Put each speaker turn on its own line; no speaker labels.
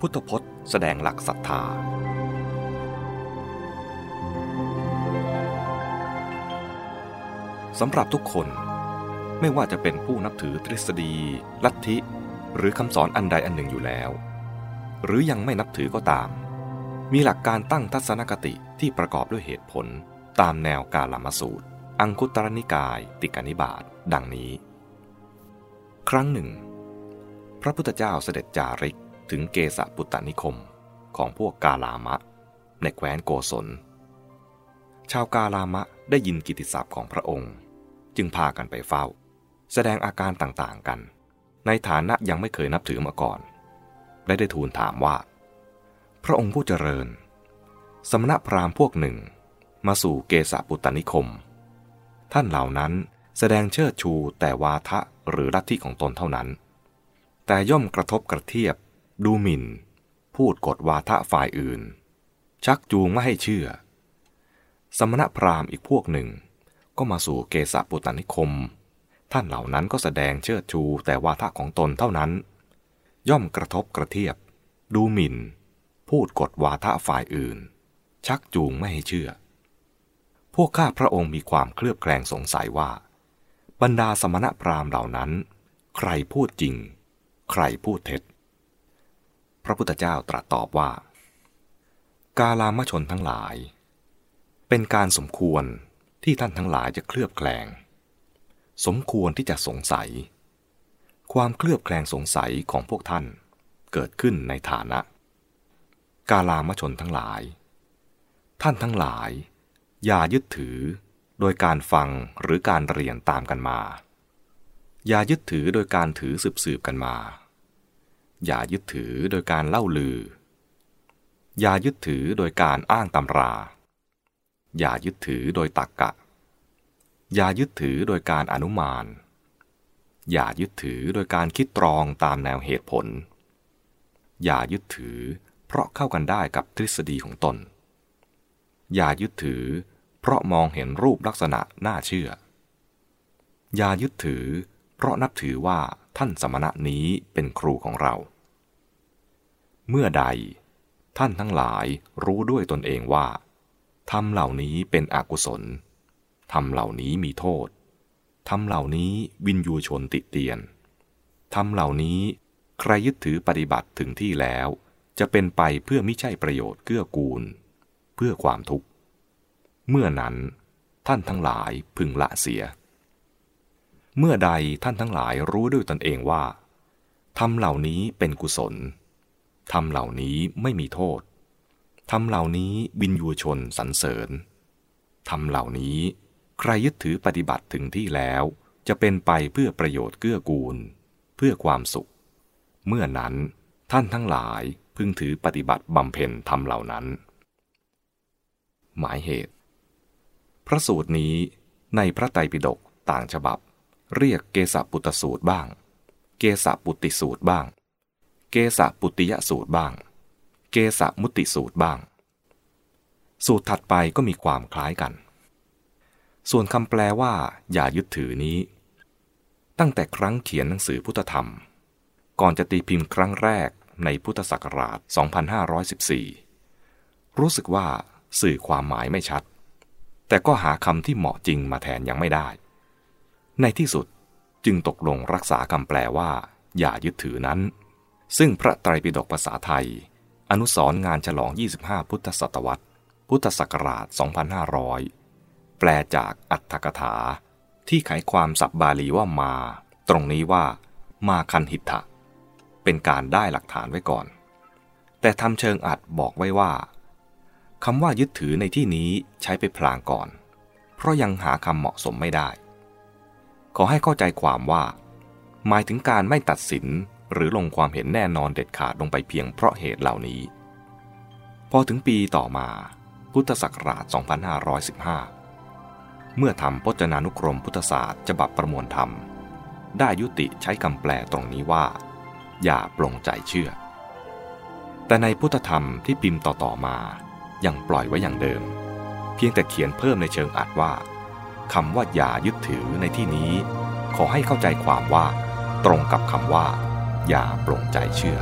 พุทธพจน์แสดงหลักศรัทธา สำหรับทุกคนไม่ว่าจะเป็นผู้นับถือทฤษฎี ลัทธิ หรือคำสอนอันใดอันหนึ่งอยู่แล้ว หรือยังไม่นับถือก็ตาม มีหลักการตั้งทัศนคติที่ประกอบด้วยเหตุผล ตามแนวกาลามสูตร อังคุตรนิกาย ติกานิบาตดังนี้ ครั้งหนึ่ง พระพุทธเจ้าเสด็จจาริก ถึงเกสปุตตนิคมของพวกกาลามะ ในแคว้นโกศล ชาวกาลามะได้ยินกิติศัพท์ของพระองค์ จึงพากันไปเฝ้า แสดงอาการต่างๆกัน ในฐานะยังไม่เคยนับถือมาก่อน และได้ทูลถามว่า พระองค์ผู้เจริญ สมณพราหมณ์พวกหนึ่ง มาสู่เกสปุตตนิคม ท่านเหล่านั้นแสดงเชิดชูแต่วาทะหรือลัทธิของตนเท่านั้น แต่ย่อมกระทบกระเทียบ ดูหมิน่น พูดกดวาทะฝ่ายอื่น ชักจูงไม่ให้เชื่อ สมณพราหมณ์อีกพวกหนึ่ง ก็มาสู่เกสปุตตนิคม ท่านเหล่านั้นก็แสดงเชิดชูแต่วาทะของตนเท่านั้น ย่อมกระทบกระเทียบ ดูหมิน่น พูดกดวาทะฝ่ายอื่น ชักจูงไม่ให้เชื่อ พวกข้าพระองค์มีความเคลือบแคลงสงสัยว่า บรรดาสมณพราหมณ์เหล่านั้น ใครพูดจริง ใครพูดเท็จ ระพุทธเจ้าตรัสตอบว่า กาลามชนทั้งหลาย เป็นการสมควรที่ท่านทั้งหลายจะเคลือบแคลง สมควรที่จะสงสัย ความเคลือบแคลงสงสัยของพวกท่านเกิดขึ้นในฐานะ กาลามชนทั้งหลาย ท่านทั้งหลาย อย่ายึดถือโดยการฟังหรือการเรียนตามกันมา อย่ายึดถือโดยการถือสืบสืบกันมา อย่ายึดถือโดยการเล่าลือ อย่ายึดถือโดยการอ้างตำรา อย่ายึดถือโดยตักกะ อย่ายึดถือโดยการอนุมาน อย่ายึดถือโดยการคิดตรองตามแนวเหตุผล อย่ายึดถือเพราะเข้ากันได้กับทฤษฎีของตน อย่ายึดถือเพราะมองเห็นรูปลักษณะน่าเชื่อ อย่ายึดถือเพราะนับถือว่า ท่านสมณะนี้เป็นครูของเรา เมื่อใด ท่านทั้งหลายรู้ด้วยตนเองว่าทำเหล่านี้เป็นอกุศลทำเหล่านี้มีโทษทำเหล่านี้วินยูชนติเตียนทำเหล่านี้ใครยึดถือปฏิบัติถึงที่แล้ว จะเป็นไปเพื่อไม่ใช่ประโยชน์เกื้อกูล เพื่อความทุกข์ เมื่อนั้นท่านทั้งหลายพึงละเสีย เมื่อใดท่านทั้งหลายรู้ด้วยตนเองว่าทำเหล่านี้เป็นกุศลทำเหล่านี้ไม่มีโทษทำเหล่านี้บินยูชนสรรเสริญทำเหล่านี้ใครยึดถือปฏิบัติถึงที่แล้ว จะเป็นไปเพื่อประโยชน์เกื้อกูล เพื่อความสุข เมื่อนั้นท่านทั้งหลายพึงถือปฏิบัติบำเพ็ญทำเหล่านั้น หมายเหตุ พระสูตรนี้ในพระไตรปิฎกต่างฉบับ เรียกเกสปุตสูตรบ้าง เกสปุติสูตรบ้าง เกสปุติยสูตรบ้าง เกสมุติสูตรบ้าง สูตรถัดไปก็มีความคล้ายกัน ส่วนคำแปลว่า อย่ายึดถือนี้ ตั้งแต่ครั้งเขียนหนังสือพุทธธรรม ก่อนจะตีพิมพ์ครั้งแรกในพุทธศักราช 2514 รู้สึกว่าสื่อความหมายไม่ชัด แต่ก็หาคำที่เหมาะจริงมาแทนยังไม่ได้ ในที่สุดจึงตกลงรักษาคำแปลว่า อย่ายึดถือนั้น ซึ่งพระไตรปิฎกภาษาไทย อนุสรงานฉลอง 25 พุทธศตวรรษ พุทธศักราช 2500 แปลจากอัตถกถา ที่ไขความสับบาลีว่ามา ตรงนี้ว่า มาคันหิทะเป็นการได้หลักฐานไว้ก่อน แต่ทำเชิงอัดบอกไว้ว่าคำว่ายึดถือในที่นี้ใช้ไปพลางก่อน เพราะยังหาคำเหมาะสมไม่ได้ ขอให้เข้าใจความว่า หมายถึงการไม่ตัดสินหรือลงความเห็นแน่นอนเด็ดขาดลงไปเพียงเพราะเหตุเหล่านี้ พอถึงปีต่อมา พุทธศักราช 2515 เมื่อทำพจนานุกรมพุทธศาสตร์ฉบับประมวลธรรม ได้ยุติใช้คำแปลตรงนี้ว่า อย่าปลงใจเชื่อ แต่ในพุทธธรรมที่พิมพ์ต่อๆมายังปล่อยไว้อย่างเดิม เพียงแต่เขียนเพิ่มในเชิงอัดว่า คำว่าอย่ายึดถือในที่นี้ ขอให้เข้าใจความว่า ตรงกับคำว่า อย่าปรงใจเชื่อ